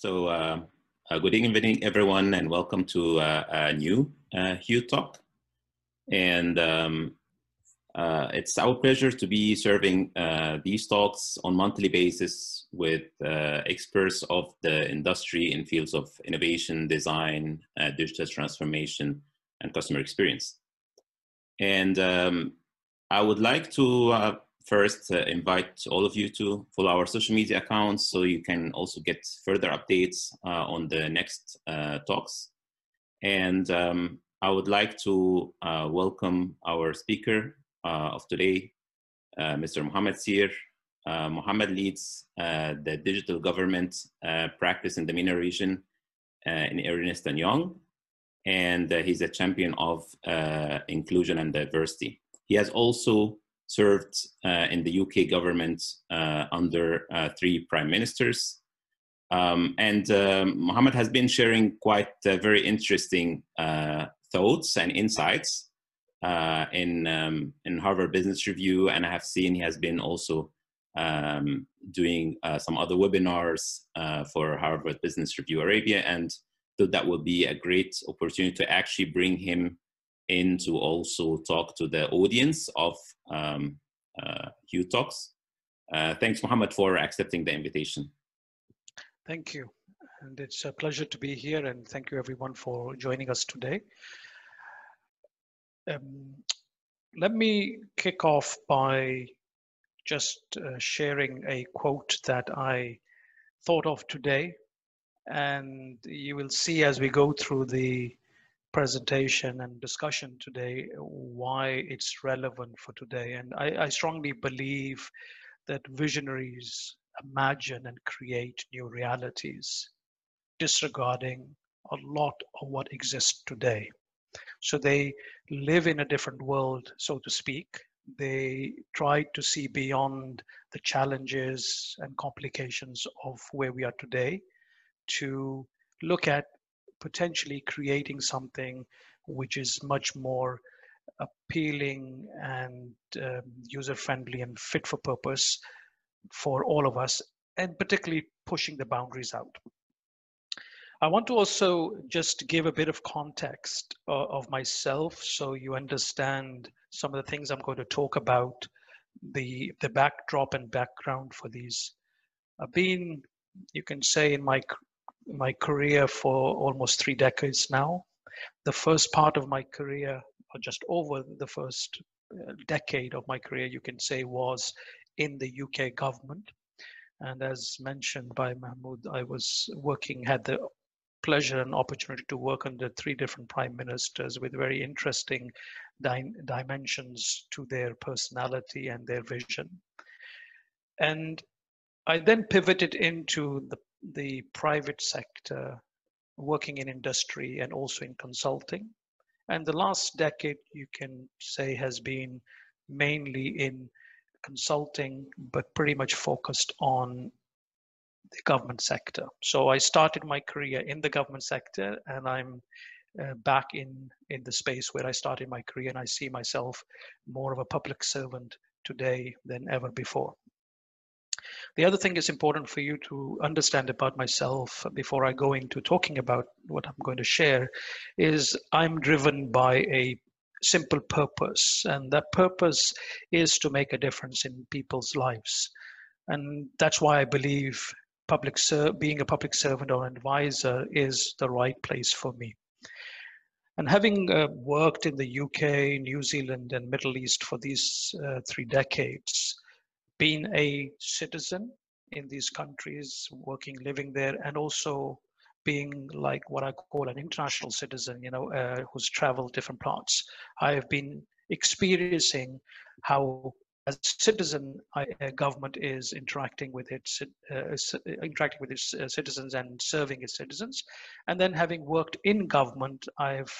So, uh, uh, good evening, everyone, and welcome to uh, a new uh, Hugh Talk. And um, uh, it's our pleasure to be serving uh, these talks on monthly basis with uh, experts of the industry in fields of innovation, design, digital transformation, and customer experience. And um, I would like to first uh, invite all of you to follow our social media accounts so you can also get further updates uh, on the next uh, talks. And um, I would like to uh, welcome our speaker uh, of today, uh, Mr. Mohammed Seer. Mohammed leads the digital government practice in the MENA region in Ernst & Young, and he's a champion of inclusion and diversity. He has also served uh, in the UK government uh, under uh, three prime ministers. Um, and um, Mohammed has been sharing quite very interesting thoughts and insights uh, in um, in Harvard Business Review, and I have seen he has been also um, doing uh, some other webinars uh, for Harvard Business Review Arabia, and thought that will be a great opportunity to actually bring him in to also talk to the audience of um, uh, Talks. Uh, thanks, Mohammed, for accepting the invitation. Thank you. And it's a pleasure to be here, and thank you everyone for joining us today. Um, let me kick off by just uh, sharing a quote that I thought of today. And you will see as we go through the presentation and discussion today why it's relevant for today. And I, I strongly believe that visionaries imagine and create new realities, disregarding a lot of what exists today. So they live in a different world, so to speak. They try to see beyond the challenges and complications of where we are today to look at potentially creating something which is much more appealing and um, user friendly and fit for purpose for all of us, and particularly pushing the boundaries out. I want to also just give a bit of context uh, of myself so you understand some of the things I'm going to talk about, the, the backdrop and background for these. I've been, you can say, in my my career for almost three decades now. The first part of my career, or just over the first uh, decade of my career, you can say, was in the UK government. And as mentioned by Mahmoud, I was working, had the pleasure and opportunity to work under three different prime ministers with very interesting di- dimensions to their personality and their vision. And I then pivoted into the the private sector, working in industry and also in consulting. And the last decade, you can say, has been mainly in consulting, but pretty much focused on the government sector. So I started my career in the government sector, and I'm uh, back in in the space where I started my career, and I see myself more of a public servant today than ever before. The other thing is important for you to understand about myself before I go into talking about what I'm going to share is I'm driven by a simple purpose, and that purpose is to make a difference in people's lives. And that's why I believe public ser- being a public servant or advisor is the right place for me. And having uh, worked in the UK, New Zealand, and Middle East for these uh, three decades, been a citizen in these countries, working, living there, and also being like what I call an international citizen, you know, uh, who's traveled different parts. I have been experiencing how, as a citizen, I, uh, government is interacting with its uh, interacting with its uh, citizens and serving its citizens, and then having worked in government, I've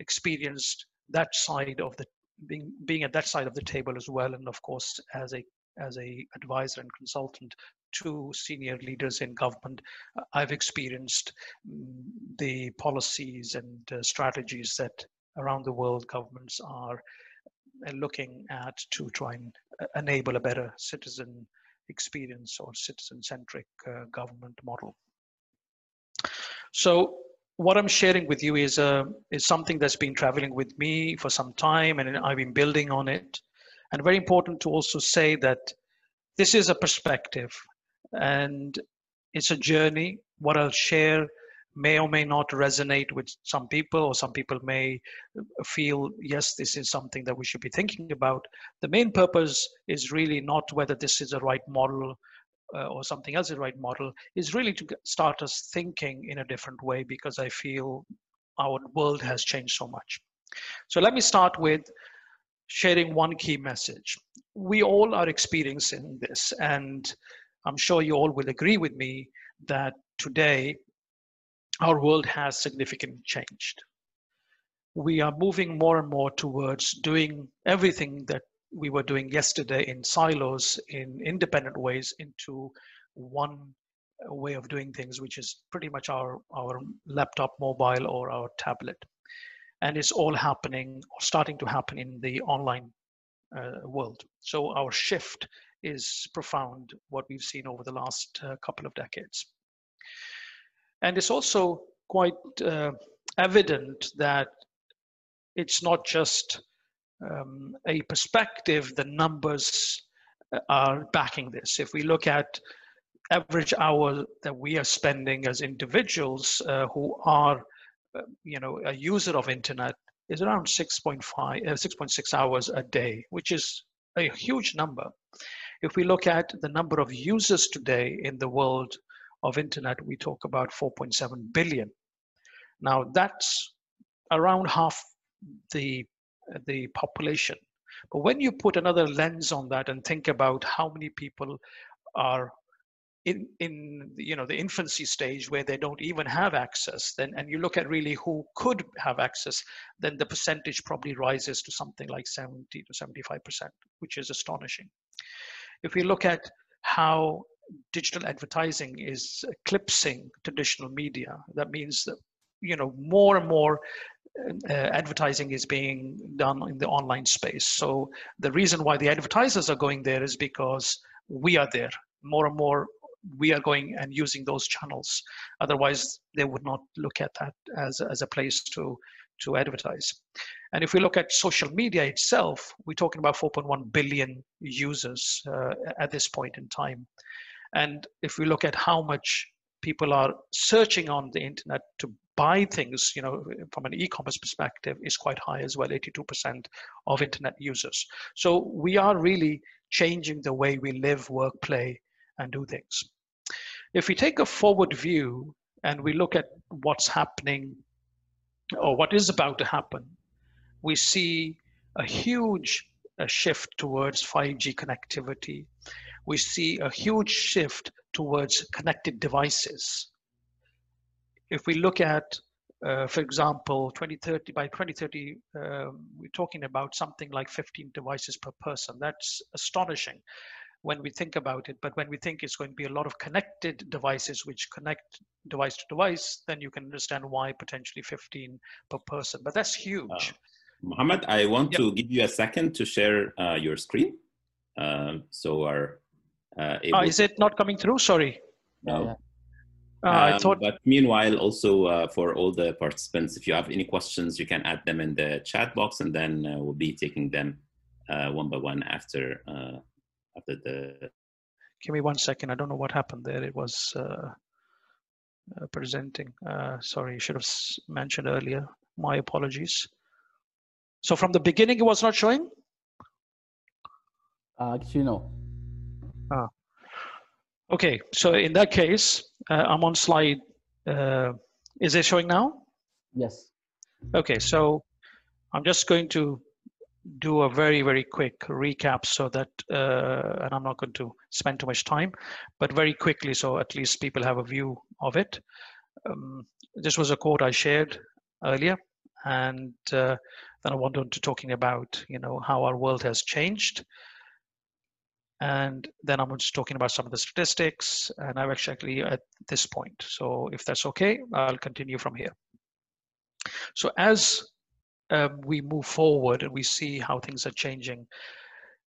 experienced that side of the being being at that side of the table as well, and of course as a as a advisor and consultant to senior leaders in government, uh, I've experienced mm, the policies and uh, strategies that around the world governments are uh, looking at to try and enable a better citizen experience or citizen-centric uh, government model. So what I'm sharing with you is uh, is something that's been traveling with me for some time, and I've been building on it. And very important to also say that this is a perspective, and it's a journey. What I'll share may or may not resonate with some people, or some people may feel, yes, this is something that we should be thinking about. The main purpose is really not whether this is the right model uh, or something else is the right model, is really to start us thinking in a different way because I feel our world has changed so much. So let me start with sharing one key message. We all are experiencing this, and I'm sure you all will agree with me that today our world has significantly changed. We are moving more and more towards doing everything that we were doing yesterday in silos, in independent ways, into one way of doing things, which is pretty much our, our laptop, mobile, or our tablet. And it's all happening or starting to happen in the online uh, world. So our shift is profound, what we've seen over the last uh, couple of decades. And it's also quite uh, evident that it's not just um, a perspective, the numbers uh, are backing this. If we look at average hour that we are spending as individuals uh, who are, you know, a user of internet is around 6.5, uh, 6.6 hours a day, which is a huge number. If we look at the number of users today in the world of internet, we talk about 4.7 billion. Now that's around half the the population. But when you put another lens on that and think about how many people are in in you know the infancy stage where they don't even have access then and you look at really who could have access then the percentage probably rises to something like 70 to 75 percent which is astonishing if we look at how digital advertising is eclipsing traditional media that means that you know more and more uh, advertising is being done in the online space. So the reason why the advertisers are going there is because we are there. More and more, we are going and using those channels. Otherwise, they would not look at that as, as a place to, to advertise. And if we look at social media itself, we're talking about 4.1 billion users uh, at this point in time. And if we look at how much people are searching on the internet to buy things, you know, from an e-commerce perspective is quite high as well, 82% of internet users. So we are really changing the way we live, work, play, and do things. If we take a forward view and we look at what's happening or what is about to happen, we see a huge a shift towards 5G connectivity. We see a huge shift towards connected devices if we look at, uh, for example, 2030 by 2030, um, we're talking about something like 15 devices per person. That's astonishing when we think about it. But when we think it's going to be a lot of connected devices which connect device to device, then you can understand why potentially 15 per person. But that's huge. Uh, Mohammed, I want yep. to give you a second to share uh, your screen. Uh, so our uh, oh, is it not coming through? Sorry. No. Uh, I um, thought... But meanwhile, also uh, for all the participants, if you have any questions, you can add them in the chat box, and then uh, we'll be taking them uh, one by one after uh, after the. Give me one second. I don't know what happened there. It was uh, presenting. sorry, should have mentioned earlier. My apologies. So from the beginning, it was not showing. actually, no. Ah. Okay, so in that case, uh, I'm on slide. Uh, is it showing now? Yes. Okay, so I'm just going to do a very, very quick recap so that, uh, and I'm not going to spend too much time, but very quickly so at least people have a view of it. Um, this was a quote I shared earlier, and uh, then I went on to talking about, you know, how our world has changed and then I'm just talking about some of the statistics and I'm actually at this point. So if that's okay, I'll continue from here. So as um, we move forward and we see how things are changing,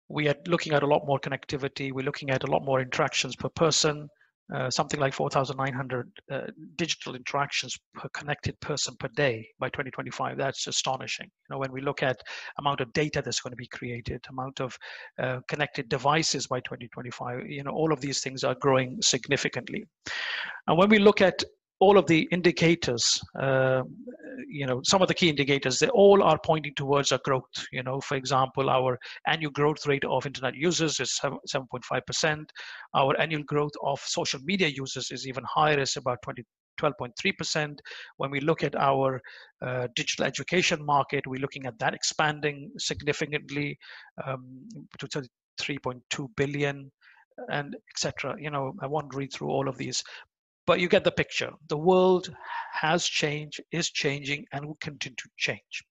we are looking at a lot more connectivity. We're looking at a lot more interactions per person. uh, something like 4,900 uh, digital interactions per connected person per day by 2025. That's astonishing. You know, when we look at amount of data that's going to be created, amount of uh, connected devices by 2025, you know, all of these things are growing significantly. And when we look at all of the indicators, uh, you know, some of the key indicators, they all are pointing towards a growth. You know, for example, our annual growth rate of internet users is 7.5%. Our annual growth of social media users is even higher, it's about 20, 12.3%. When we look at our uh, digital education market, we're looking at that expanding significantly um, to 3.2 billion and etc. You know, I won't read through all of these, but you get the picture. The world has changed, is changing, and will continue to change.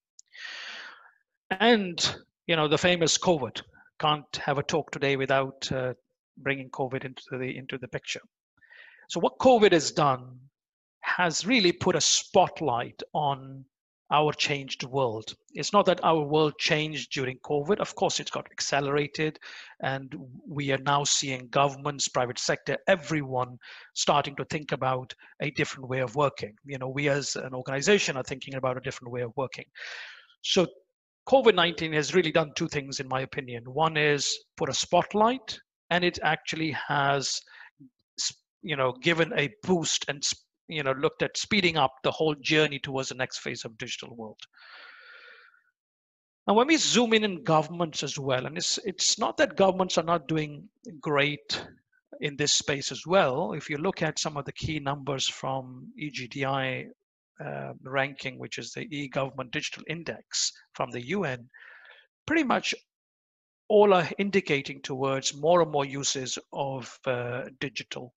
And you know the famous COVID. Can't have a talk today without uh, bringing COVID into the into the picture. So what COVID has done has really put a spotlight on our changed world. It's not that our world changed during COVID. Of course, it's got accelerated, and we are now seeing governments, private sector, everyone starting to think about a different way of working. You know, we as an organization are thinking about a different way of working. So, COVID 19 has really done two things, in my opinion. One is put a spotlight, and it actually has you know given a boost and you know looked at speeding up the whole journey towards the next phase of digital world. And when we zoom in in governments as well and it's it's not that governments are not doing great in this space as well. If you look at some of the key numbers from egdi uh, ranking which is the e-government digital index from the un pretty much all are indicating towards more and more uses of uh, digital.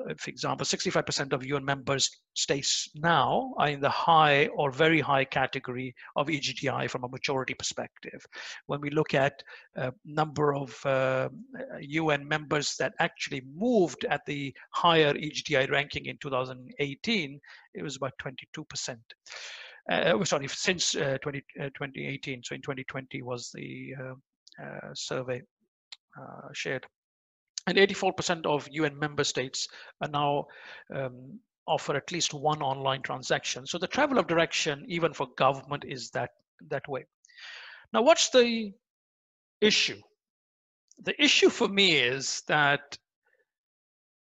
Uh, for example, 65% of UN member states now are in the high or very high category of EGDI from a maturity perspective. When we look at uh, number of uh, UN members that actually moved at the higher EGDI ranking in 2018, it was about 22%. Uh, oh, sorry, since uh, 20, uh, 2018. So in 2020 was the uh, survey uh, shared. And 84% of UN member states are now um, offer at least one online transaction. So the travel of direction, even for government, is that that way. Now, what's the issue? The issue for me is that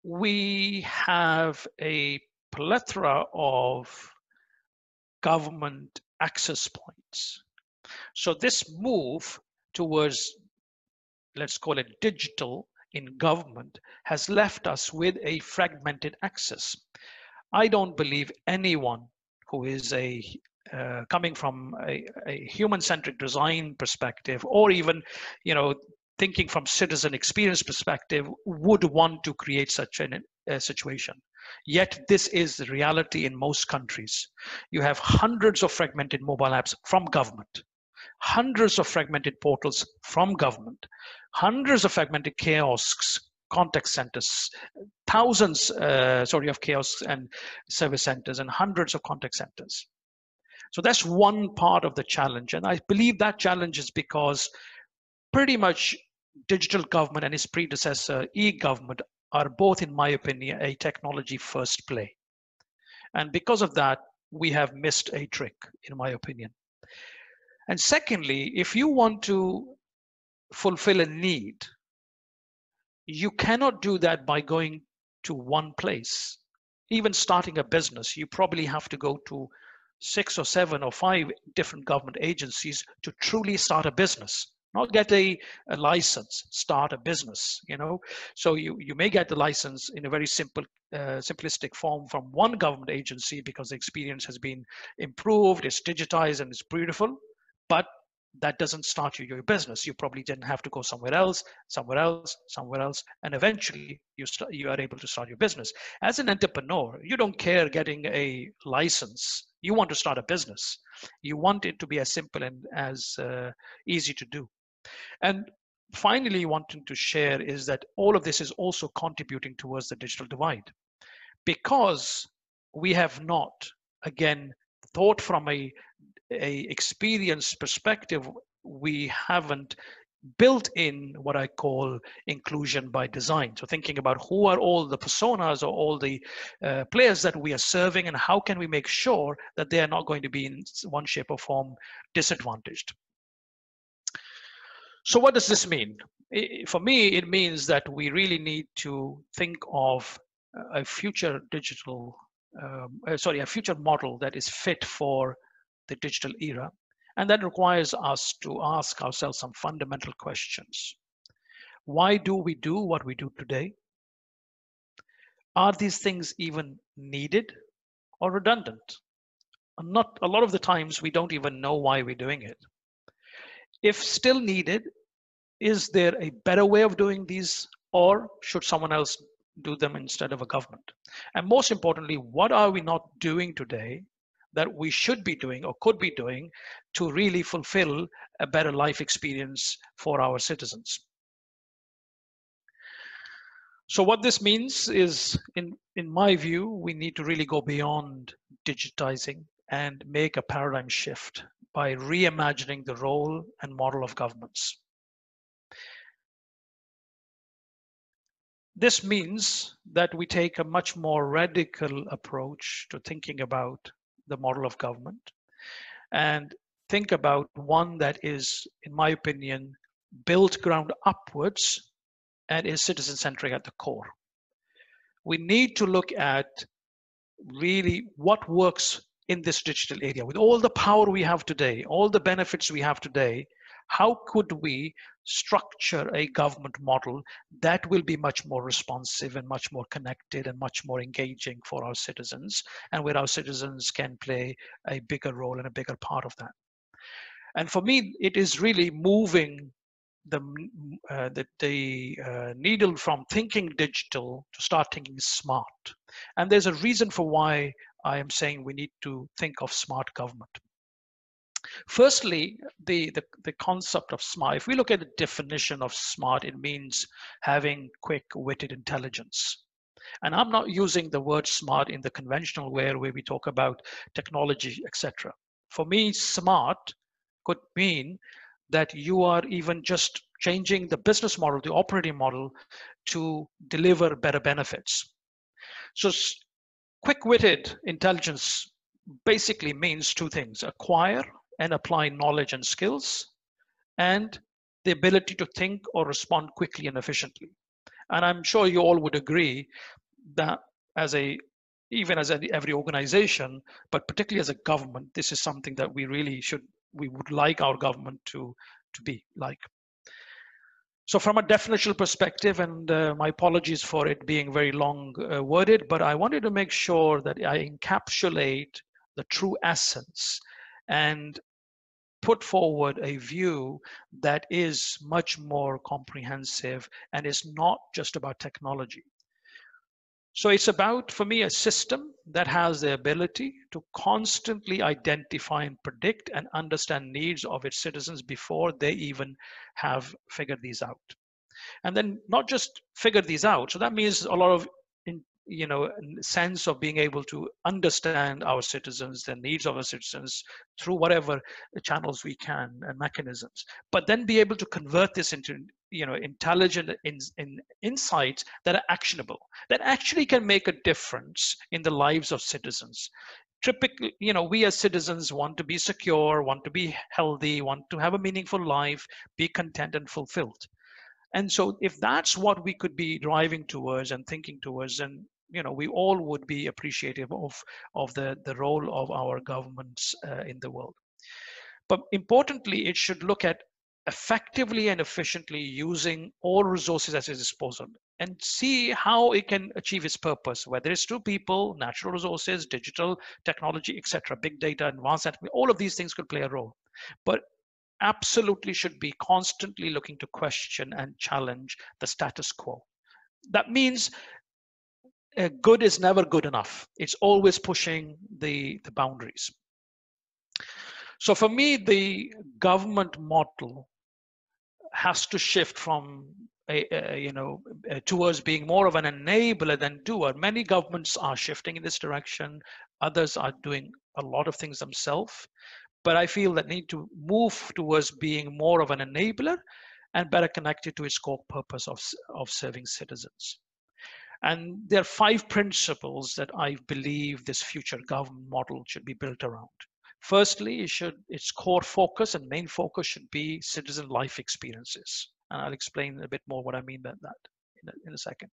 we have a plethora of government access points. So this move towards, let's call it digital in government, has left us with a fragmented access. I don't believe anyone who is a uh, coming from a, a human-centric design perspective, or even, you know, thinking from citizen experience perspective, would want to create such an, a situation. Yet this is the reality in most countries. You have hundreds of fragmented mobile apps from government hundreds of fragmented portals from government, hundreds of fragmented kiosks, contact centers, thousands, uh, sorry, of kiosks and service centers, and hundreds of contact centers. So that's one part of the challenge. And I believe that challenge is because pretty much digital government and its predecessor, e-government, are both, in my opinion, a technology first play. And because of that, we have missed a trick, in my opinion. And secondly, if you want to fulfill a need, you cannot do that by going to one place. Even starting a business, you probably have to go to six or seven or five different government agencies to truly start a business. Not get a, a, license start a business you know? So you you may get the license in a very simple uh, simplistic form from one government agency because the experience has been improved it's digitized and it's beautiful but that doesn't start you your business. You probably didn't have to go somewhere else somewhere else somewhere else and eventually you you are able to start your business. As an entrepreneur you don't care getting a license. You want to start a business. You want it to be as simple and as uh, easy to do. And finally wanting to share is that all of this is also contributing towards the digital divide. Because we have not again thought from a a experience perspective, we haven't built in what I call inclusion by design. So thinking about who are all the personas or all the uh, players that we are serving and how can we make sure that they are not going to be in one shape or form disadvantaged. So what does this mean? For me, it means that we really need to think of a future digital, um, uh, sorry, a future model that is fit for the digital era and that requires us to ask ourselves some fundamental questions. Why do we do what we do today? Are these things even needed or redundant? Not a lot of the times we don't even know why we're doing it. If still needed, is there a better way of doing these or should someone else do them instead of a government? And most importantly, what are we not doing today that we should be doing or could be doing to really fulfill a better life experience for our citizens. So what this means is, in, in my view, we need to really go beyond digitizing and make a paradigm shift by reimagining the role and model of governments. This means that we take a much more radical approach to thinking about the model of government and think about one that is, in my opinion, built ground upwards and is citizen centric at the core. We need to look at really what works in this digital area with all the power we have today, all the benefits we have today. How could we structure a government model that will be much more responsive and much more connected and much more engaging for our citizens and where our citizens can play a bigger role and a bigger part of that. And for me it is really moving the uh, the, the uh, needle from thinking digital to start thinking smart. And there's a reason for why i am saying we need to think of smart government Firstly, the, the, the concept of smart, if we look at the definition of smart, it means having quick-witted intelligence. And I'm not using the word smart in the conventional way where we talk about technology, etc. For me, smart could mean that you are even just changing the business model, the operating model to deliver better benefits. So quick-witted intelligence basically means two things, acquire and apply knowledge and skills, and the ability to think or respond quickly and efficiently. And I'm sure you all would agree that as a even as every organization, but particularly as a government, this is something that we really should we would like our government to to be like. So from a definitional perspective, and uh, my apologies for it being very long uh, worded, but I wanted to make sure that I encapsulate the true essence and put forward a view that is much more comprehensive and is not just about technology. So it's about, for me, a system that has the ability to constantly identify and predict and understand needs of its citizens before they even have figured these out. And then not just figure these out. So that means a lot of you know sense of being able to understand our citizens the needs of our citizens through whatever uh, channels we can and mechanisms but then be able to convert this into you know intelligent in, in insights that are actionable that actually can make a difference in the lives of citizens. Typically you know we as citizens want to be secure want to be healthy want to have a meaningful life be content and fulfilled. And so if that's what we could be driving towards and thinking towards then you know we all would be appreciative of of the the role of our governments uh, in the world. But importantly it should look at effectively and efficiently using all resources at its disposal and see how it can achieve its purpose whether it's through people natural resources digital technology etc big data advanced all of these things could play a role. But absolutely should be constantly looking to question and challenge the status quo. That means good is never good enough. It's always pushing the, the boundaries. So for me, the government model has to shift from a, a, you know towards being more of an enabler than doer. Many governments are shifting in this direction. Others are doing a lot of things themselves. But I feel that need to move towards being more of an enabler and better connected to its core purpose of, of serving citizens. And there are five principles that I believe this future government model should be built around. Firstly, it should, its core focus and main focus should be citizen life experiences. And I'll explain a bit more what I mean by that in a, in a second.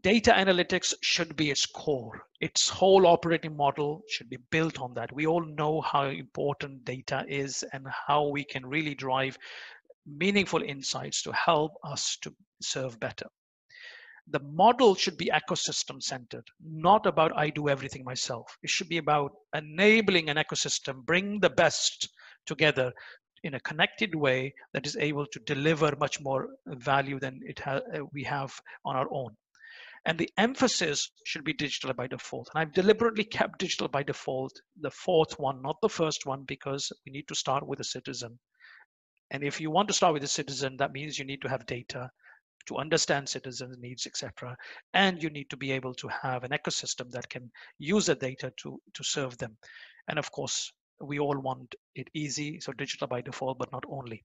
Data analytics should be its core. Its whole operating model should be built on that. We all know how important data is and how we can really drive meaningful insights to help us to serve better the model should be ecosystem centered, not about I do everything myself. It should be about enabling an ecosystem, bring the best together in a connected way that is able to deliver much more value than it ha- uh, we have on our own. And the emphasis should be digital by default. And I've deliberately kept digital by default, the fourth one, not the first one, because we need to start with a citizen. And if you want to start with a citizen, that means you need to have data to understand citizens' needs, etc. And you need to be able to have an ecosystem that can use the data to, to serve them. And of course, we all want it easy, so digital by default, but not only.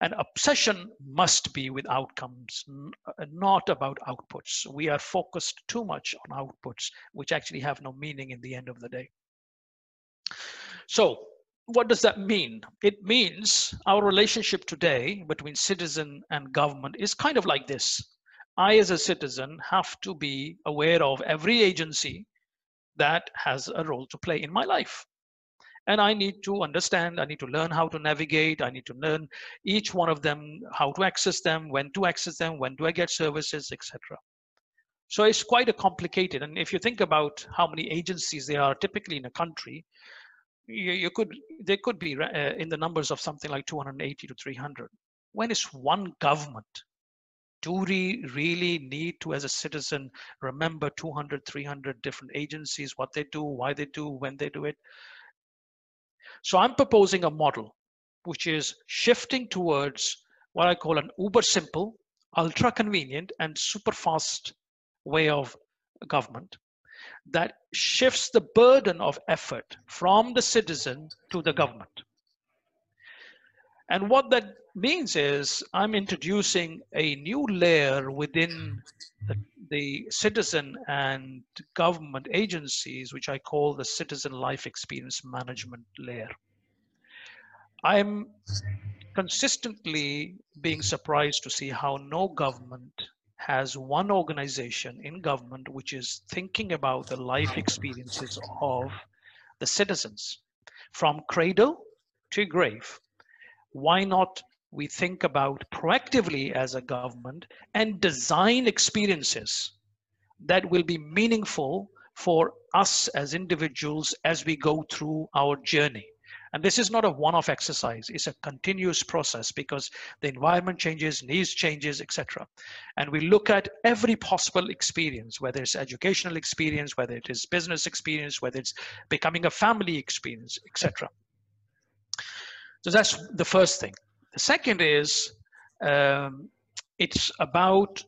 And obsession must be with outcomes, uh, not about outputs. We are focused too much on outputs, which actually have no meaning in the end of the day. So what does that mean? It means our relationship today between citizen and government is kind of like this. I, as a citizen, have to be aware of every agency that has a role to play in my life. And I need to understand, I need to learn how to navigate, I need to learn each one of them, how to access them, when to access them, when do I get services, etc. So it's quite a complicated. And if you think about how many agencies there are typically in a country, you, you could they could be uh, in the numbers of something like 280 to 300 when is one government do we really need to as a citizen remember 200 300 different agencies what they do why they do when they do it? So i'm proposing a model which is shifting towards what i call an uber simple ultra convenient and super fast way of government that shifts the burden of effort from the citizen to the government. And what that means is I'm introducing a new layer within the, the, citizen and government agencies, which I call the citizen life experience management layer. I'm consistently being surprised to see how no government has one organization in government which is thinking about the life experiences of the citizens from cradle to grave. Why not we think about proactively as a government and design experiences that will be meaningful for us as individuals as we go through our journey. And this is not a one-off exercise. It's a continuous process because the environment changes, needs changes, etc. And we look at every possible experience, whether it's educational experience, whether it is business experience, whether it's becoming a family experience, etc. So that's the first thing. The second is um, it's about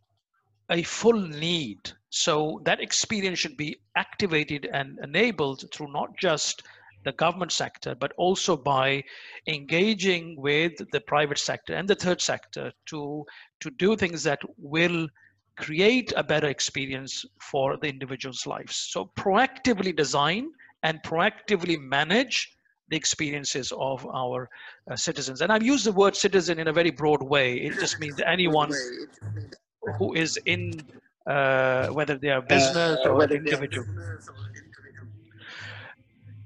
a full need. So that experience should be activated and enabled through not just the government sector, but also by engaging with the private sector and the third sector to, to do things that will create a better experience for the individual's lives. So proactively design and proactively manage the experiences of our uh, citizens. And I've used the word citizen in a very broad way. It just means anyone who is in, uh, whether they are business uh, or individual.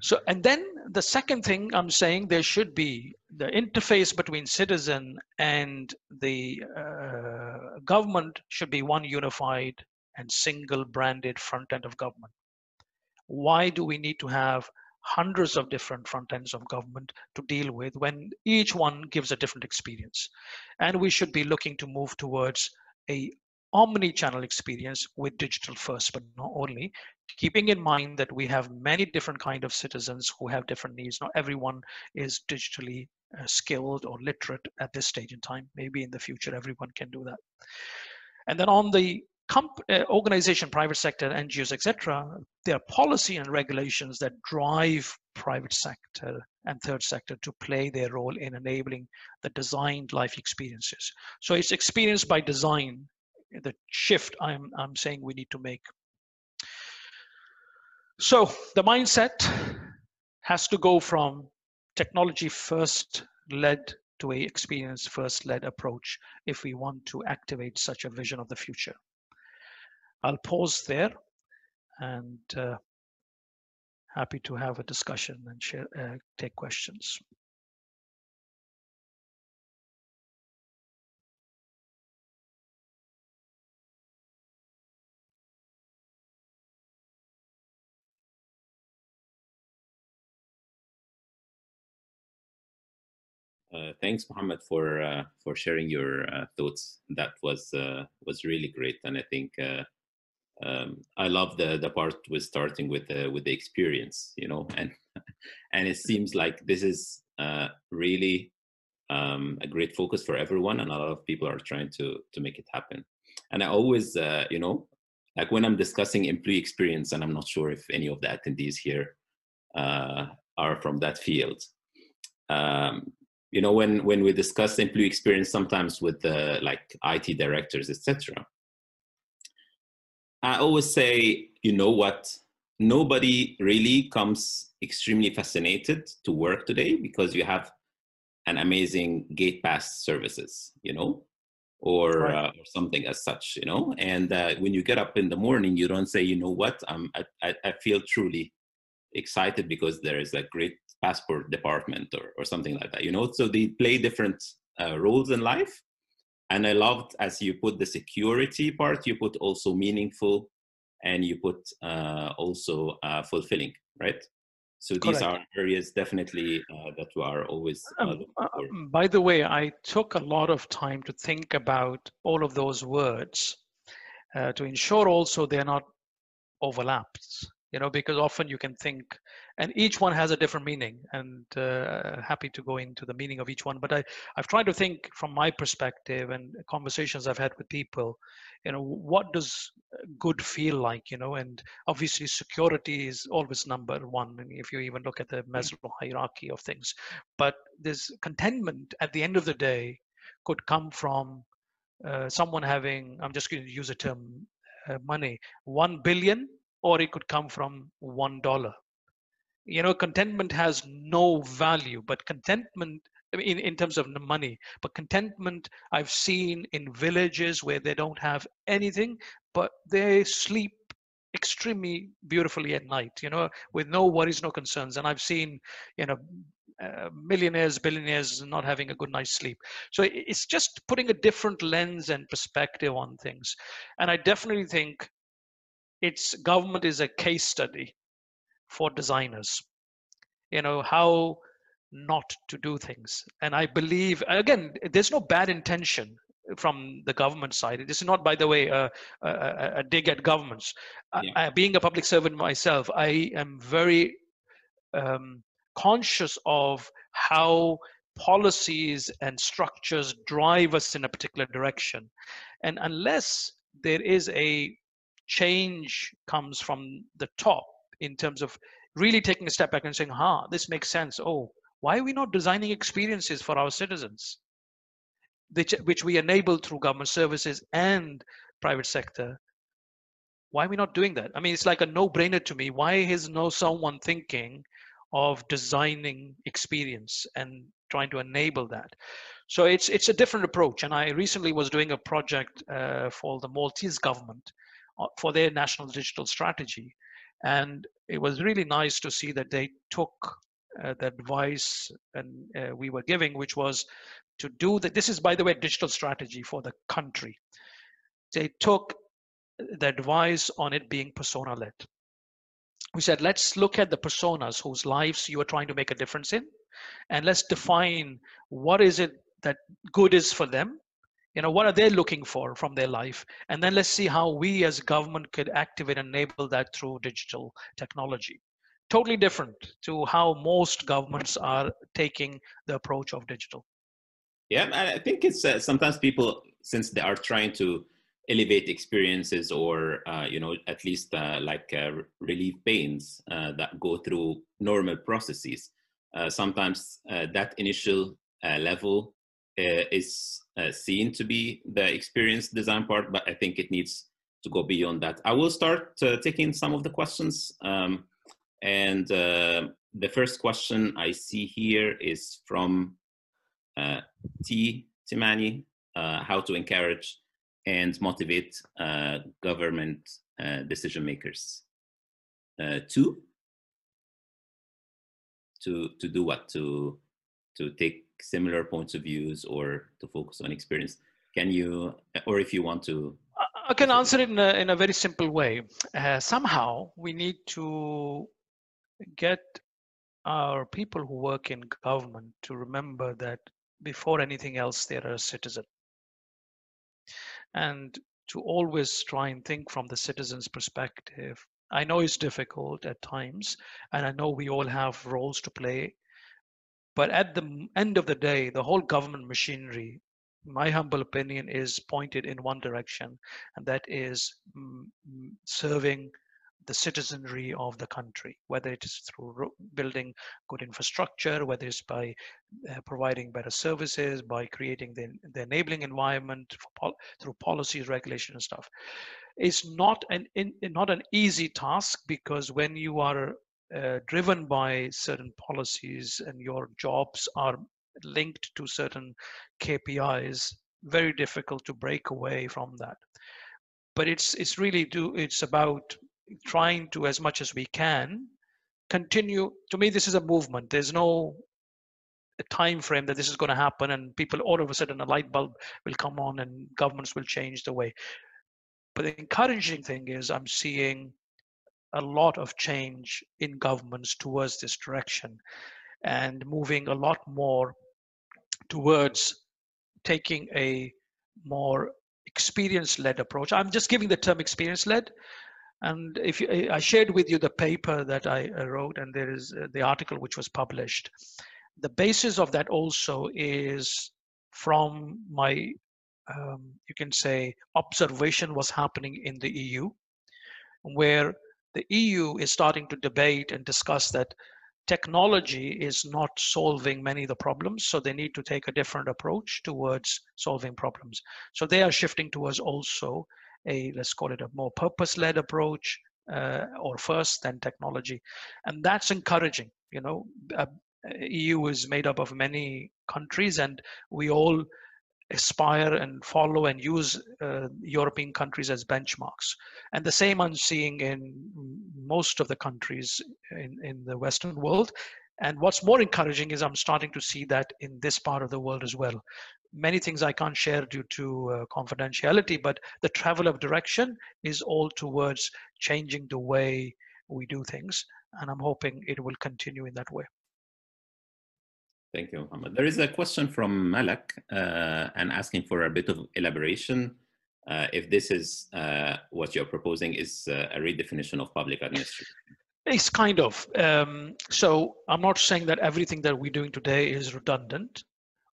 So, and then the second thing I'm saying there should be the interface between citizen and the uh, government should be one unified and single branded front end of government. Why do we need to have hundreds of different front ends of government to deal with when each one gives a different experience? And we should be looking to move towards a omni-channel experience with digital first, but not only, keeping in mind that we have many different kind of citizens who have different needs. Not everyone is digitally uh, skilled or literate at this stage in time. Maybe in the future, everyone can do that. And then on the comp- uh, organization, private sector, NGOs, etc., there are policy and regulations that drive private sector and third sector to play their role in enabling the designed life experiences. So it's experience by design, the shift I'm, I'm saying we need to make. So the mindset has to go from technology first led to a experience first led approach if we want to activate such a vision of the future. I'll pause there and uh, happy to have a discussion and share, uh, take questions. Uh, thanks, Mohammed, for uh, for sharing your uh, thoughts. That was uh, was really great, and I think uh, um, I love the the part with starting with with the experience, you know, and and it seems like this is really um, a great focus for everyone, and a lot of people are trying to to make it happen. And I always, you know, like when I'm discussing employee experience, and I'm not sure if any of the attendees here are from that field. Um, you know when when we discuss employee experience sometimes with the like it directors etc i always say you know what? Nobody really comes extremely fascinated to work today because you have an amazing gate pass services you know or, right. uh, or something as such you know? And uh, when you get up in the morning you don't say you know what? Um, I, I feel truly excited because there is a great passport department or, or something like that you know? So they play different uh, roles in life. And i loved as you put the security part you put also meaningful and you put uh, also uh, fulfilling right? So these Correct. are areas definitely uh, that we are always uh, um, uh, by the way i took a lot of time to think about all of those words to ensure also they're not overlapped you know because often you can think and each one has a different meaning and uh, happy to go into the meaning of each one but I, i've tried to think from my perspective and conversations i've had with people you know what does good feel like you know and obviously security is always number one if you even look at the maslow hierarchy of things but this contentment at the end of the day could come from uh, someone having i'm just going to use a term uh, money 1 billion or it could come from one dollar. You know contentment has no value but contentment in, in terms of money but contentment i've seen in villages where they don't have anything but they sleep extremely beautifully at night you know with no worries no concerns. And i've seen you know uh, millionaires billionaires not having a good night's sleep. So it's just putting a different lens and perspective on things. And i definitely think its government is a case study for designers you know how not to do things. And i believe again there's no bad intention from the government side. This is not by the way a, a, a dig at governments. Yeah. I, being a public servant myself i am very um, conscious of how policies and structures drive us in a particular direction. And unless there is a change comes from the top in terms of really taking a step back and saying, "Ha, this makes sense. Oh, why are we not designing experiences for our citizens, which, which we enable through government services and private sector? Why are we not doing that? I mean, it's like a no-brainer to me. Why is no someone thinking of designing experience and trying to enable that? So it's it's a different approach. And I recently was doing a project uh, for the Maltese government for their national digital strategy. And it was really nice to see that they took uh, the advice and uh, we were giving, which was to do that. This is, by the way, digital strategy for the country. They took the advice on it being persona led. We said, let's look at the personas whose lives you are trying to make a difference in, and let's define what is it that good is for them you know what are they looking for from their life? And then let's see how we as government could activate and enable that through digital technology. Totally different to how most governments are taking the approach of digital. Yeah i think it's uh, sometimes people since they are trying to elevate experiences or uh, you know at least uh, like uh, relieve pains uh, that go through normal processes uh, sometimes that initial level Uh, is uh, seen to be the experience design part, but I think it needs to go beyond that. I will start uh, taking some of the questions. Um, and the first question I see here is from T. Timani, how to encourage and motivate government decision makers. two, to to do what to to take similar points of views or to focus on experience can you or if you want to. I can answer it in a, in a very simple way. Uh, somehow we need to get our people who work in government to remember that before anything else they're a citizen. And to always try and think from the citizen's perspective. I know it's difficult at times, and I know we all have roles to play. But at the end of the day, the whole government machinery, my humble opinion, is pointed in one direction, and that is serving the citizenry of the country, whether it is through building good infrastructure, whether it's by uh, providing better services, by creating the, the enabling environment pol through policies, regulation, and stuff. Is not an in, not an easy task because when you are uh, driven by certain policies and your jobs are linked to certain KPIs, very difficult to break away from that. But it's it's really do it's about trying to as much as we can continue. To me, this is a movement. There's no time frame that this is going to happen and people all of a sudden a light bulb will come on and governments will change the way but the encouraging thing is I'm seeing a lot of change in governments towards this direction and moving a lot more towards taking a more experience-led approach. I'm just giving the term experience-led. And if you, I shared with you the paper that I wrote, and there is uh, the article which was published. The basis of that also is from my um, you can say, observation was happening in the EU, where the EU is starting to debate and discuss that technology is not solving many of the problems, so they need to take a different approach towards solving problems. So they are shifting towards also a, let's call it a more purpose-led approach, uh, or first, then technology. And that's encouraging, you know, uh, EU is made up of many countries and we all aspire and follow and use uh, European countries as benchmarks. And the same I'm seeing in most of the countries in, in the Western world. And what's more encouraging is I'm starting to see that in this part of the world as well. Many things I can't share due to uh, confidentiality, but the travel of direction is all towards changing the way we do things. And I'm hoping it will continue in that way. Thank you, Mohammed. There is a question from Malak uh, and asking for a bit of elaboration. Uh, if this is uh, what you're proposing is uh, a redefinition of public administration. It's kind of. Um, so I'm not saying that everything that we're doing today is redundant.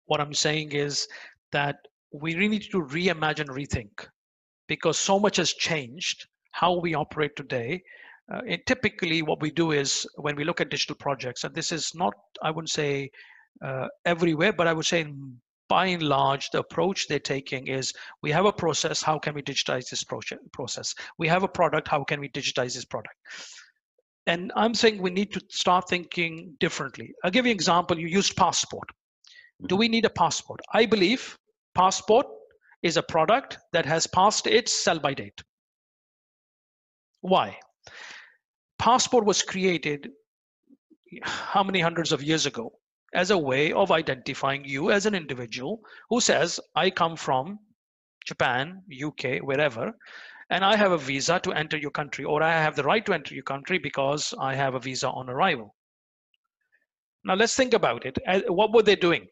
What I'm saying is that we really need to reimagine, rethink, because so much has changed how we operate today. Uh, typically, what we do is when we look at digital projects, and this is not, I wouldn't say, uh, everywhere, but I would say by and large, the approach they're taking is we have a process, how can we digitize this process? We have a product, how can we digitize this product? And I'm saying we need to start thinking differently. I'll give you an example. You used passport. Do mm-hmm. we need a passport? I believe passport is a product that has passed its sell by date. Why? Passport was created how many hundreds of years ago? As a way of identifying you as an individual who says, I come from Japan, UK, wherever, and I have a visa to enter your country, or I have the right to enter your country because I have a visa on arrival. Now let's think about it. Uh, what were they doing?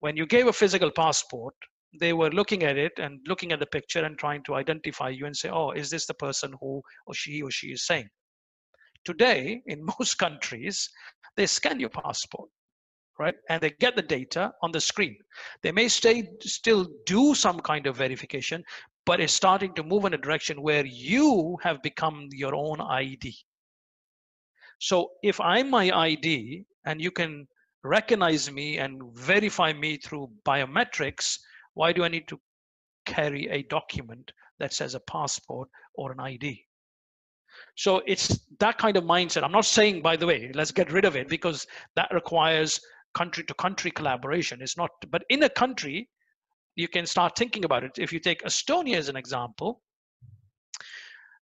When you gave a physical passport, they were looking at it and looking at the picture and trying to identify you and say, oh, is this the person who or she or she is saying? Today, in most countries, they scan your passport right? And they get the data on the screen. They may stay, still do some kind of verification, but it's starting to move in a direction where you have become your own ID. So if I'm my ID and you can recognize me and verify me through biometrics, why do I need to carry a document that says a passport or an ID? So it's that kind of mindset. I'm not saying, by the way, let's get rid of it because that requires country to country collaboration. It's not, but in a country, you can start thinking about it. If you take Estonia as an example,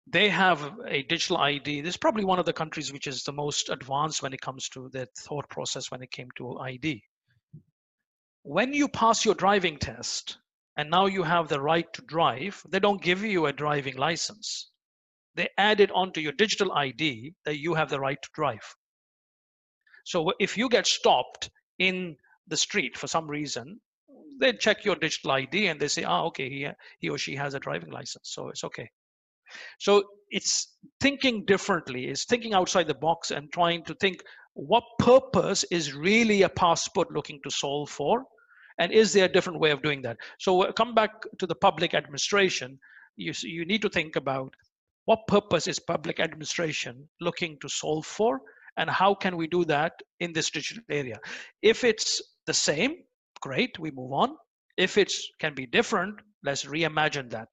they have a digital ID. This is probably one of the countries which is the most advanced when it comes to their thought process when it came to ID. When you pass your driving test and now you have the right to drive, they don't give you a driving license. They add it onto your digital ID that you have the right to drive. So if you get stopped in the street for some reason, they check your digital ID and they say, ah, okay, he, he or she has a driving license, so it's okay. So it's thinking differently, it's thinking outside the box and trying to think what purpose is really a passport looking to solve for? And is there a different way of doing that? So come back to the public administration. You, you need to think about what purpose is public administration looking to solve for? And how can we do that in this digital area? If it's the same, great, we move on. If it can be different, let's reimagine that.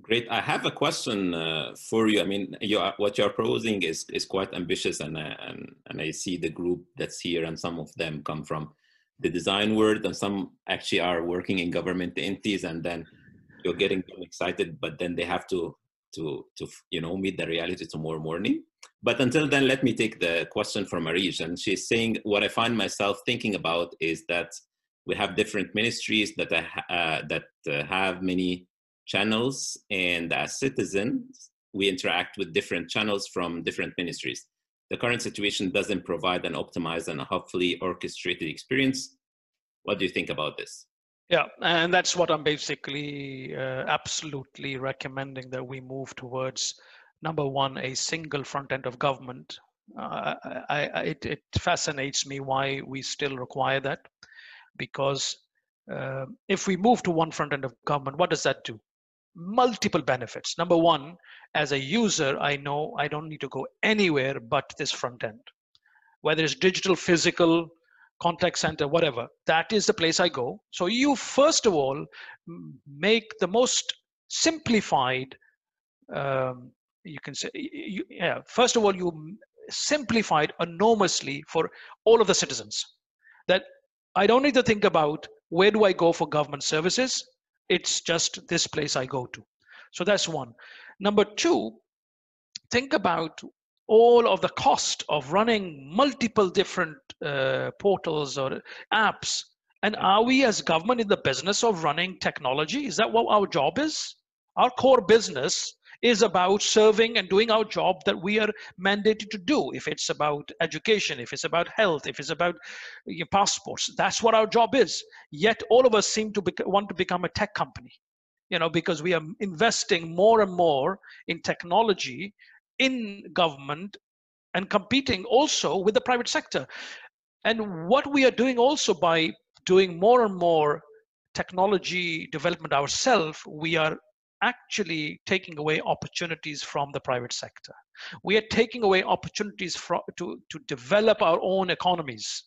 Great. I have a question uh, for you. I mean, you are, what you're proposing is is quite ambitious, and uh, and and I see the group that's here, and some of them come from the design world, and some actually are working in government entities, and then you're getting them excited, but then they have to to to you know meet the reality tomorrow morning. But until then, let me take the question from Arij, and she's saying what I find myself thinking about is that we have different ministries that uh, that uh, have many channels and as citizens we interact with different channels from different ministries. The current situation doesn't provide an optimized and hopefully orchestrated experience. What do you think about this yeah and that's what i'm basically uh, absolutely recommending that we move towards number one a single front end of government uh, I, I, it, it, fascinates me why we still require that because uh, if we move to one front end of government what does that do multiple benefits. Number one, as a user, I know I don't need to go anywhere but this front end. Whether it's digital, physical, contact center, whatever, that is the place I go. So you first of all make the most simplified, um, you can say, you, yeah, first of all, you simplified enormously for all of the citizens. That I don't need to think about where do I go for government services? It's just this place I go to. So that's one. Number two, think about all of the cost of running multiple different uh, portals or apps. And are we as government in the business of running technology? Is that what our job is? Our core business is about serving and doing our job that we are mandated to do. If it's about education, if it's about health, if it's about your passports, that's what our job is. Yet all of us seem to want to become a tech company, you know, because we are investing more and more in technology in government and competing also with the private sector. And what we are doing also by doing more and more technology development ourselves, we are actually taking away opportunities from the private sector. We are taking away opportunities for, to, to develop our own economies.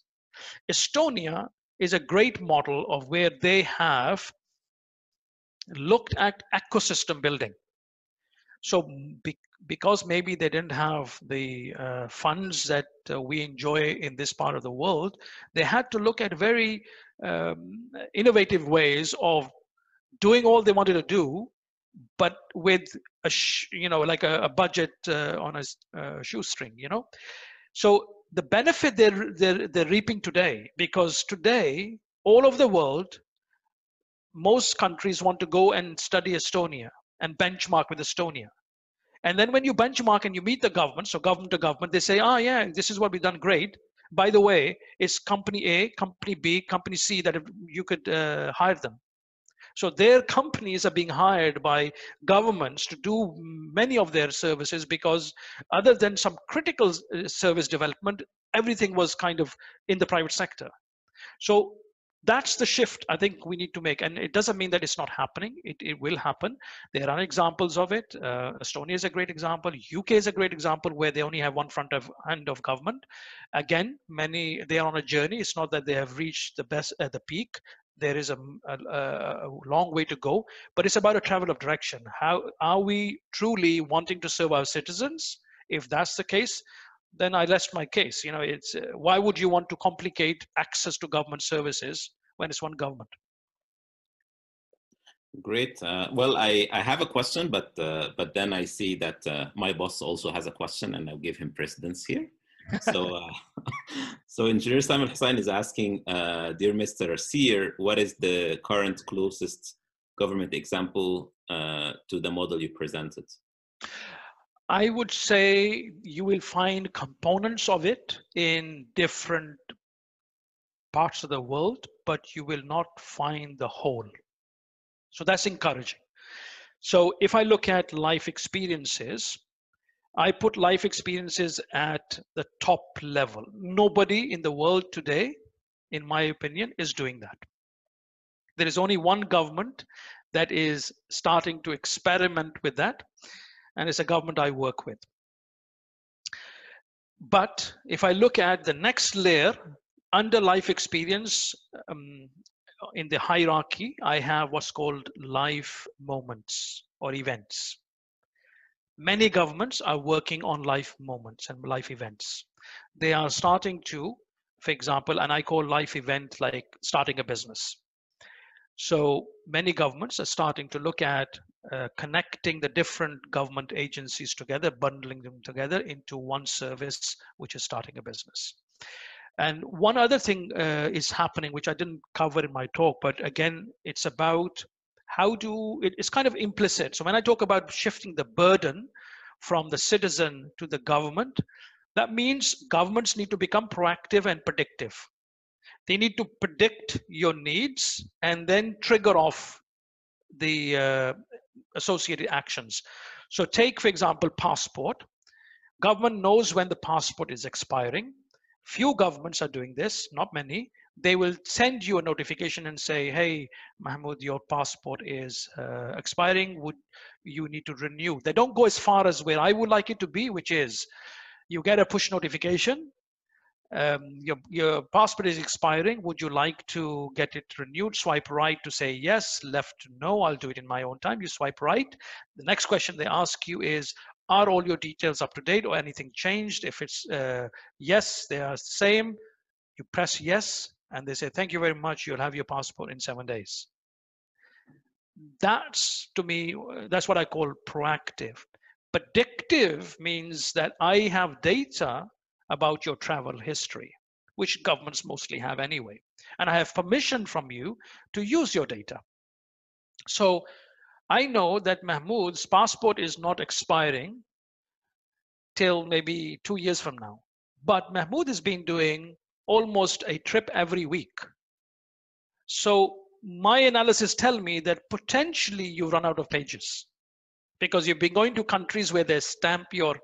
Estonia is a great model of where they have looked at ecosystem building. So be, because maybe they didn't have the uh, funds that uh, we enjoy in this part of the world, they had to look at very um, innovative ways of doing all they wanted to do but with a you know like a, a budget uh, on a uh, shoestring you know? So the benefit they're, they're they're reaping today because today all over the world most countries want to go and study estonia and benchmark with estonia and then when you benchmark and you meet the government so government to government they say oh yeah this is what we've done great by the way it's company a company b company c that you could uh, hire them so their companies are being hired by governments to do many of their services because other than some critical uh, service development, everything was kind of in the private sector. So that's the shift I think we need to make. And it doesn't mean that it's not happening. It, it will happen. There are examples of it. Uh, Estonia is a great example. UK is a great example where they only have one front of hand of government. Again, many they are on a journey. It's not that they have reached the best at the peak. There is a, a, a long way to go, but it's about a travel of direction. How are we truly wanting to serve our citizens? If that's the case, then I rest my case. You know, it's uh, why would you want to complicate access to government services when it's one government? Great. Uh, well, I, I have a question, but uh, but then I see that uh, my boss also has a question, and I'll give him precedence here. so uh, so Engineer Simon Hussain is asking, uh, dear Mr. Seer, what is the current closest government example to the model you presented? I would say you will find components of it in different parts of the world, but you will not find the whole. So that's encouraging. So if I look at life experiences, I put life experiences at the top level. Nobody in the world today, in my opinion, is doing that. There is only one government that is starting to experiment with that and it's a government I work with. But if I look at the next layer under life experience um, in the hierarchy, I have what's called life moments or events. Many governments are working on life moments and life events. They are starting to, for example, and I call life event like starting a business. So many governments are starting to look at uh, connecting the different government agencies together, bundling them together into one service, which is starting a business. And one other thing uh, is happening, which I didn't cover in my talk, but again, it's about how do it, it's kind of implicit. So when I talk about shifting the burden from the citizen to the government, that means governments need to become proactive and predictive. They need to predict your needs and then trigger off the uh, associated actions. So take, for example, passport. Government knows when the passport is expiring. Few governments are doing this, not many. They will send you a notification and say, hey, Mahmoud, your passport is uh, expiring. Would you need to renew? They don't go as far as where I would like it to be, which is you get a push notification um, your, your passport is expiring. Would you like to get it renewed? Swipe right to say yes, left no. I'll do it in my own time. You swipe right. The next question they ask you is, are all your details up to date or anything changed? If it's uh, yes, they are the same. You press yes, and they say, thank you very much. You'll have your passport in seven days. That's to me, that's what I call proactive. Predictive means that I have data about your travel history, which governments mostly have anyway. And I have permission from you to use your data. So I know that Mahmoud's passport is not expiring till maybe two years from now. But Mahmoud has been doing almost a trip every week. So my analysis tell me that potentially you run out of pages because you've been going to countries where they stamp your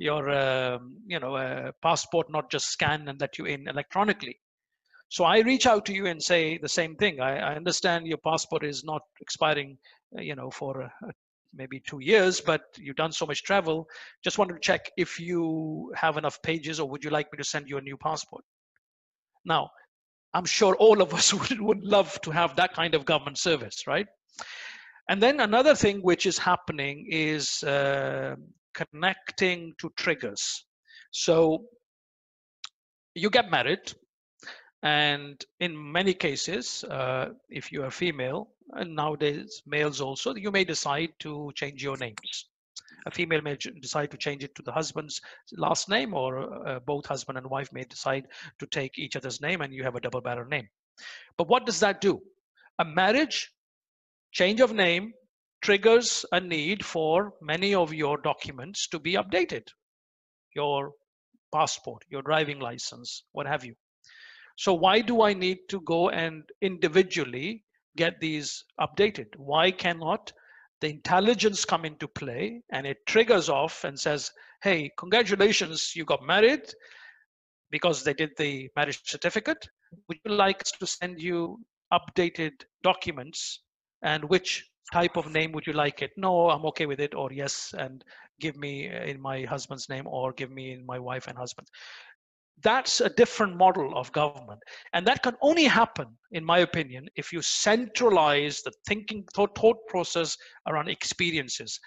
your um, you know uh, passport not just scan and let you in electronically. So i reach out to you and say the same thing. I, I understand your passport is not expiring uh, you know for uh, maybe two years but you've done so much travel. Just wanted to check if you have enough pages or would you like me to send you a new passport? Now i'm sure all of us would, would love to have that kind of government service right? And then another thing which is happening is uh, connecting to triggers. So you get married, and in many cases, uh, if you are female, and nowadays males also, you may decide to change your names. A female may decide to change it to the husband's last name, or uh, both husband and wife may decide to take each other's name, and you have a double barrel name. But what does that do? A marriage, change of name, triggers a need for many of your documents to be updated your passport, your driving license, what have you. So, why do I need to go and individually get these updated? Why cannot the intelligence come into play and it triggers off and says, Hey, congratulations, you got married because they did the marriage certificate. would you like us to send you updated documents and which type of name would you like it? No i'm okay with it or yes and give me uh, in my husband's name or give me in my wife and husband. That's a different model of government and that can only happen in my opinion if you centralize the thinking thought, thought process around experiences.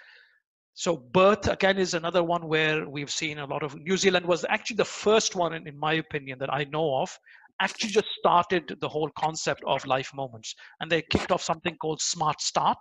So birth again is another one where we've seen a lot of new zealand was actually the first one in, in my opinion that i know of actually just started the whole concept of life moments. And they kicked off something called smart start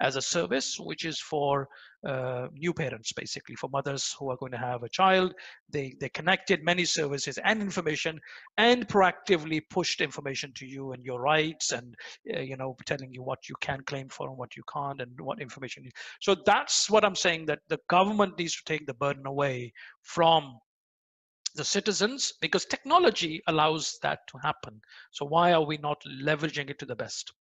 as a service which is for uh, new parents basically for mothers who are going to have a child. They they connected many services and information and proactively pushed information to you and your rights and uh, you know telling you what you can claim for and what you can't and what information you, so that's what i'm saying that the government needs to take the burden away from the citizens because technology allows that to happen. So why are we not leveraging it to the best?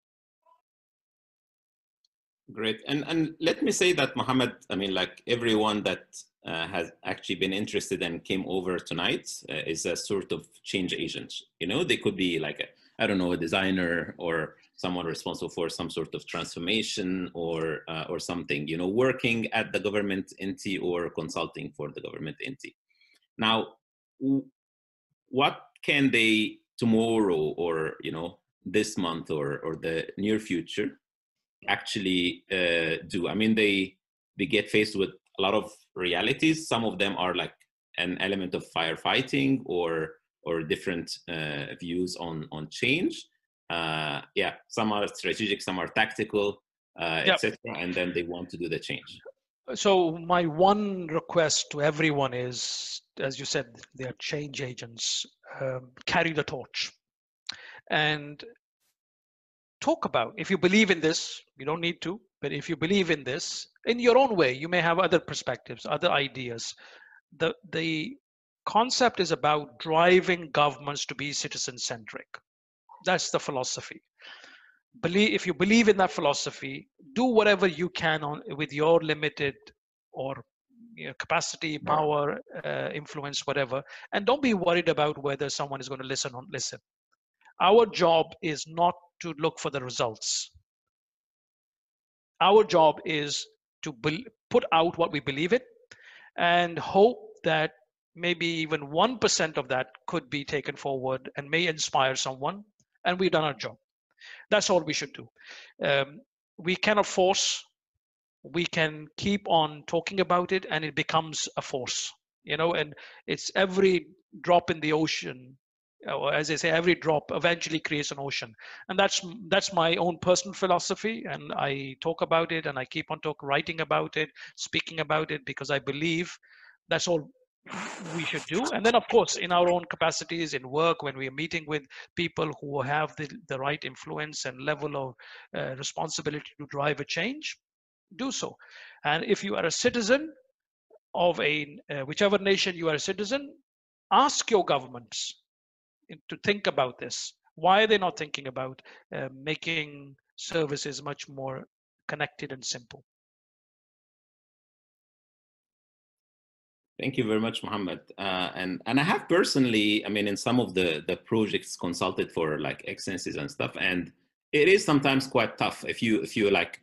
Great. And and let me say that Mohammed, I mean, like everyone that uh, has actually been interested and came over tonight uh, is a sort of change agent. You know, they could be like a, I don't know, a designer or someone responsible for some sort of transformation or uh, or something. You know, working at the government entity or consulting for the government entity. Now, what can they tomorrow or you know this month or or the near future actually uh, do? I mean they they get faced with a lot of realities. Some of them are like an element of firefighting or or different uh, views on on change. Uh, yeah some are strategic some are tactical uh, yep. etc and then they want to do the change so my one request to everyone is as you said, they are change agents, um, carry the torch. And talk about, if you believe in this, you don't need to, but if you believe in this, in your own way, you may have other perspectives, other ideas. The, the concept is about driving governments to be citizen centric. That's the philosophy. Believe, if you believe in that philosophy, do whatever you can on, with your limited or you know, capacity, power, uh, influence, whatever. And don't be worried about whether someone is going to listen or not listen. Our job is not to look for the results. Our job is to be, put out what we believe in and hope that maybe even 1% of that could be taken forward and may inspire someone. And we've done our job. That's all we should do. Um, we cannot force we can keep on talking about it and it becomes a force you know and it's every drop in the ocean or as I say, every drop eventually creates an ocean, and that's that's my own personal philosophy. And I talk about it, and I keep on talk writing about it, speaking about it, because I believe that's all we should do. And then, of course, in our own capacities in work, when we are meeting with people who have the, the right influence and level of uh, responsibility to drive a change, do so. And if you are a citizen of a uh, whichever nation you are a citizen, ask your governments to think about this. Why are they not thinking about uh, making services much more connected and simple? Thank you very much, Mohammed. Uh, and and I have personally, I mean, in some of the the projects consulted for like excellencies and stuff, and it is sometimes quite tough if you if you like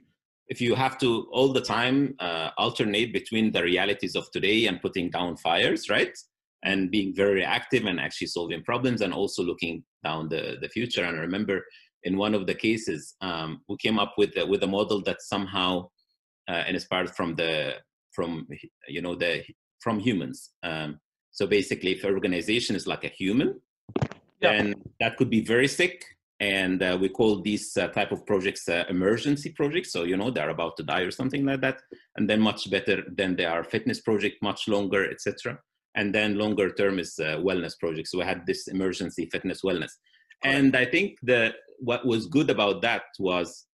if you have to all the time uh, alternate between the realities of today and putting down fires, right? And being very reactive and actually solving problems and also looking down the, the future. And I remember in one of the cases, um, we came up with, the, with a model that somehow uh, inspired from the, from, you know, the, from humans. Um, so basically if an organization is like a human, yeah. then that could be very sick. And uh, we call these uh, type of projects uh, emergency projects. So you know they're about to die or something like that. And then much better than they are fitness project much longer etc and then longer term is uh, wellness projects. So we had this emergency fitness wellness. And i think the what was good about that was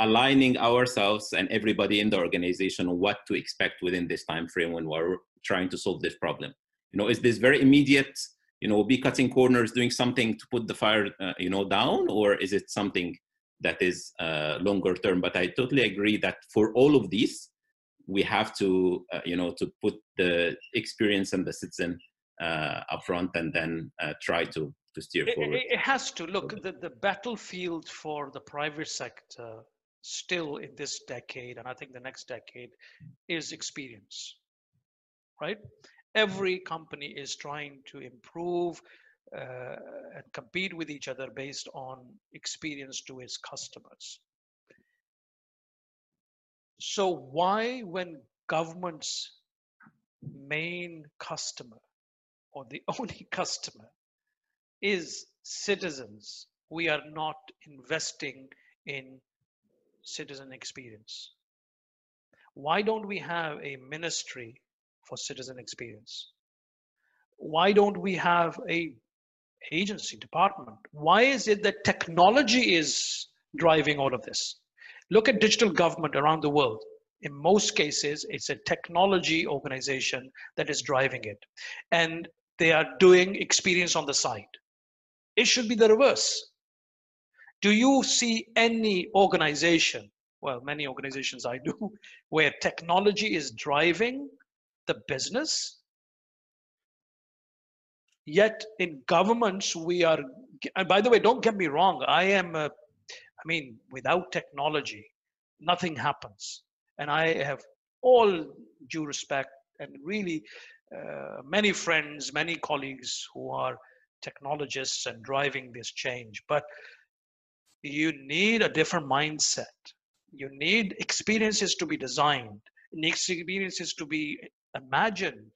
aligning ourselves and everybody in the organization on what to expect within this time frame when we're trying to solve this problem. You know is this very immediate you know be cutting corners doing something to put the fire uh, you know down? Or is it something that is uh, longer term? But i totally agree that for all of these we have to uh, you know to put the experience and the citizen uh, up front and then uh, try to to steer it, forward. It, it has to. Look the, the battlefield for the private sector still in this decade, and I think the next decade, is experience. Right? Every company is trying to improve uh, and compete with each other based on experience to its customers. So why, when government's main customer or the only customer is citizens, we are not investing in citizen experience. Why don't we have a ministry for citizen experience? Why don't we have a agency department? Why is it that technology is driving all of this? Look at digital government around the world. In most cases, it's a technology organization that is driving it. And they are doing experience on the side. It should be the reverse. Do you see any organization, well, many organizations I do, where technology is driving the business? Yet in governments, we are, and by the way, don't get me wrong, I am, a, I mean, without technology, nothing happens. And I have all due respect and really uh, many friends, many colleagues who are technologists and driving this change. But you need a different mindset. You need experiences to be designed, experiences to be imagined.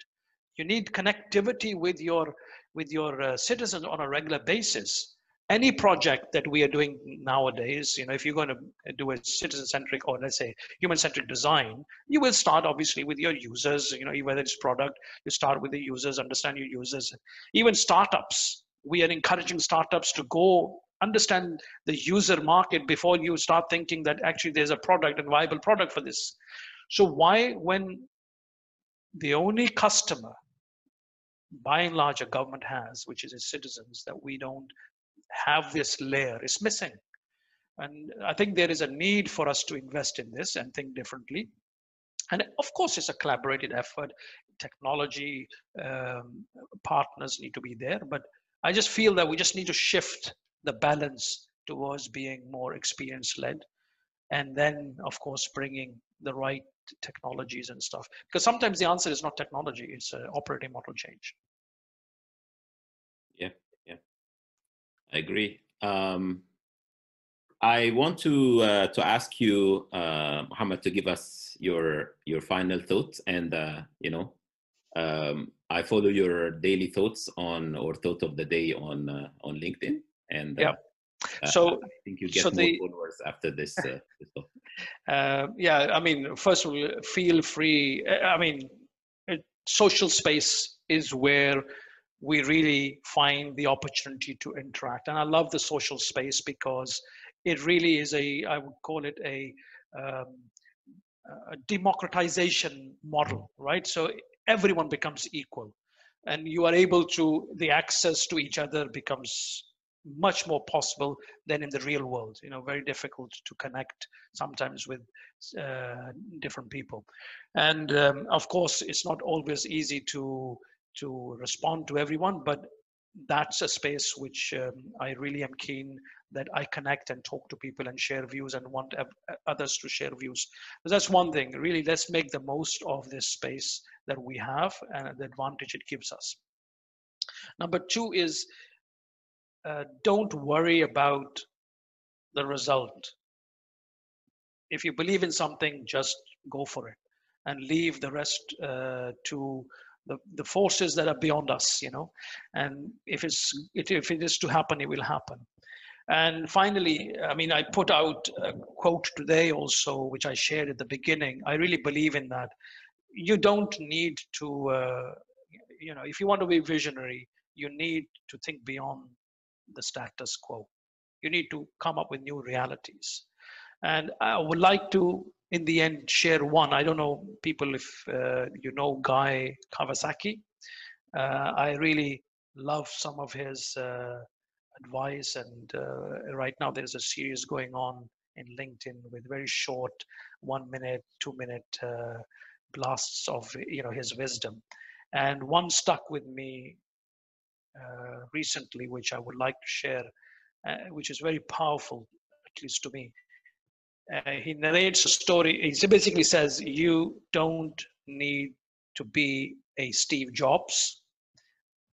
You need connectivity with your with your uh, citizens on a regular basis any project that we are doing nowadays, you know, if you're going to do a citizen-centric or let's say human-centric design, you will start obviously with your users, you know, whether it's product, you start with the users, understand your users. Even startups, we are encouraging startups to go understand the user market before you start thinking that actually there's a product and viable product for this. So why when the only customer by and large a government has, which is its citizens, that we don't have this layer is missing. And I think there is a need for us to invest in this and think differently. And of course, it's a collaborated effort. Technology um, partners need to be there, but I just feel that we just need to shift the balance towards being more experience led, and then of course bringing the right technologies and stuff. Because sometimes the answer is not technology; it's an operating model change. Yeah yeah i agree. Um, I want to uh, to ask you, uh, Muhammad, to give us your your final thoughts, and uh, you know, um, I follow your daily thoughts on or thought of the day on uh, on LinkedIn, and uh, yeah. So I think you get so more the, followers after this. Uh, this yeah, I mean, first of all, feel free. I mean, social space is where we really find the opportunity to interact. And I love the social space because it really is a, I would call it a, um, a democratization model, right? So everyone becomes equal and you are able to, the access to each other becomes much more possible than in the real world. You know, very difficult to connect sometimes with uh, different people. And um, of course, it's not always easy to to respond to everyone, but that's a space which um, I really am keen that I connect and talk to people and share views and want others to share views. But that's one thing. Really, let's make the most of this space that we have and the advantage it gives us. Number two is uh, don't worry about the result. If you believe in something, just go for it and leave the rest uh, to the, the forces that are beyond us, you know, and if it's if it is to happen, it will happen. And finally, I mean, I put out a quote today also, which I shared at the beginning. I really believe in that. You don't need to, uh, you know, if you want to be visionary, you need to think beyond the status quo. You need to come up with new realities. And I would like to in the end share one. I don't know people if uh, you know Guy Kawasaki. Uh, I really love some of his uh, advice, and uh, right now there's a series going on in LinkedIn with very short, one minute, two minute uh, blasts of you know his wisdom. And one stuck with me recently, which I would like to share, uh, which is very powerful, at least to me. Uh, he narrates a story. He basically says, You don't need to be a Steve Jobs,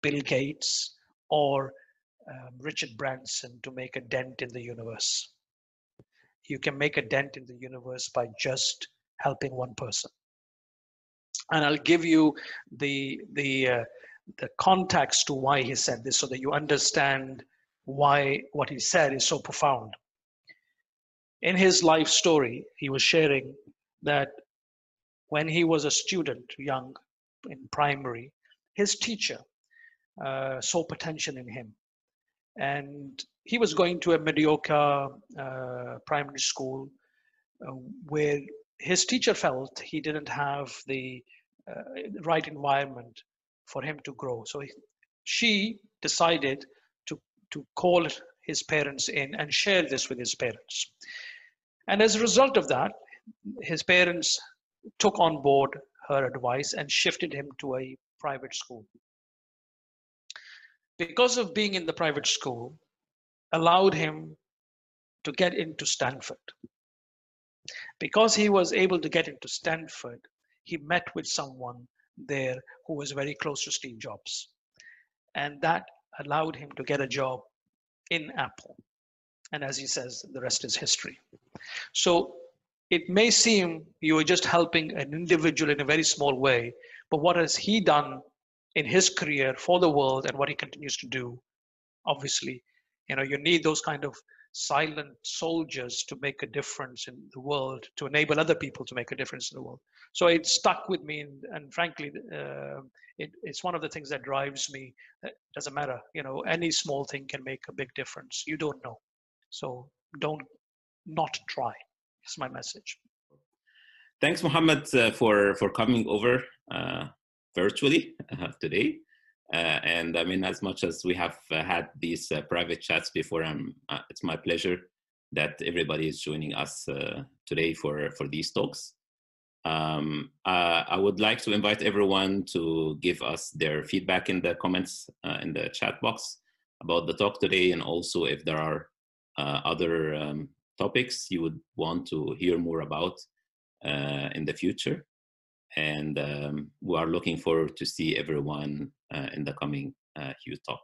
Bill Gates, or um, Richard Branson to make a dent in the universe. You can make a dent in the universe by just helping one person. And I'll give you the the uh, the context to why he said this, so that you understand why what he said is so profound. In his life story, he was sharing that when he was a student, young in primary, his teacher uh, saw potential in him and he was going to a mediocre uh, primary school uh, where his teacher felt he didn't have the uh, right environment for him to grow. So he, she decided to to call his parents in and share this with his parents. And as a result of that his parents took on board her advice and shifted him to a private school. Because of being in the private school, allowed him to get into Stanford. Because he was able to get into Stanford, he met with someone there who was very close to Steve Jobs. And that allowed him to get a job in Apple. And as he says, the rest is history. So it may seem you are just helping an individual in a very small way, but what has he done in his career for the world and what he continues to do obviously you know you need those kind of silent soldiers to make a difference in the world to enable other people to make a difference in the world. So it stuck with me and, and frankly uh, it, it's one of the things that drives me. It doesn't matter you know any small thing can make a big difference. You don't know. So don't not try is my message. Thanks Mohammed uh, for for coming over uh, virtually uh, today. Uh, and I mean, as much as we have uh, had these private chats before, um, it's my pleasure that everybody is joining us today for, for these talks. Um, uh, I would like to invite everyone to give us their feedback in the comments uh, in the chat box about the talk today, and also if there are uh, other um, topics you would want to hear more about in the future and um, we are looking forward to see everyone uh, in the coming uh, Hugh Talk.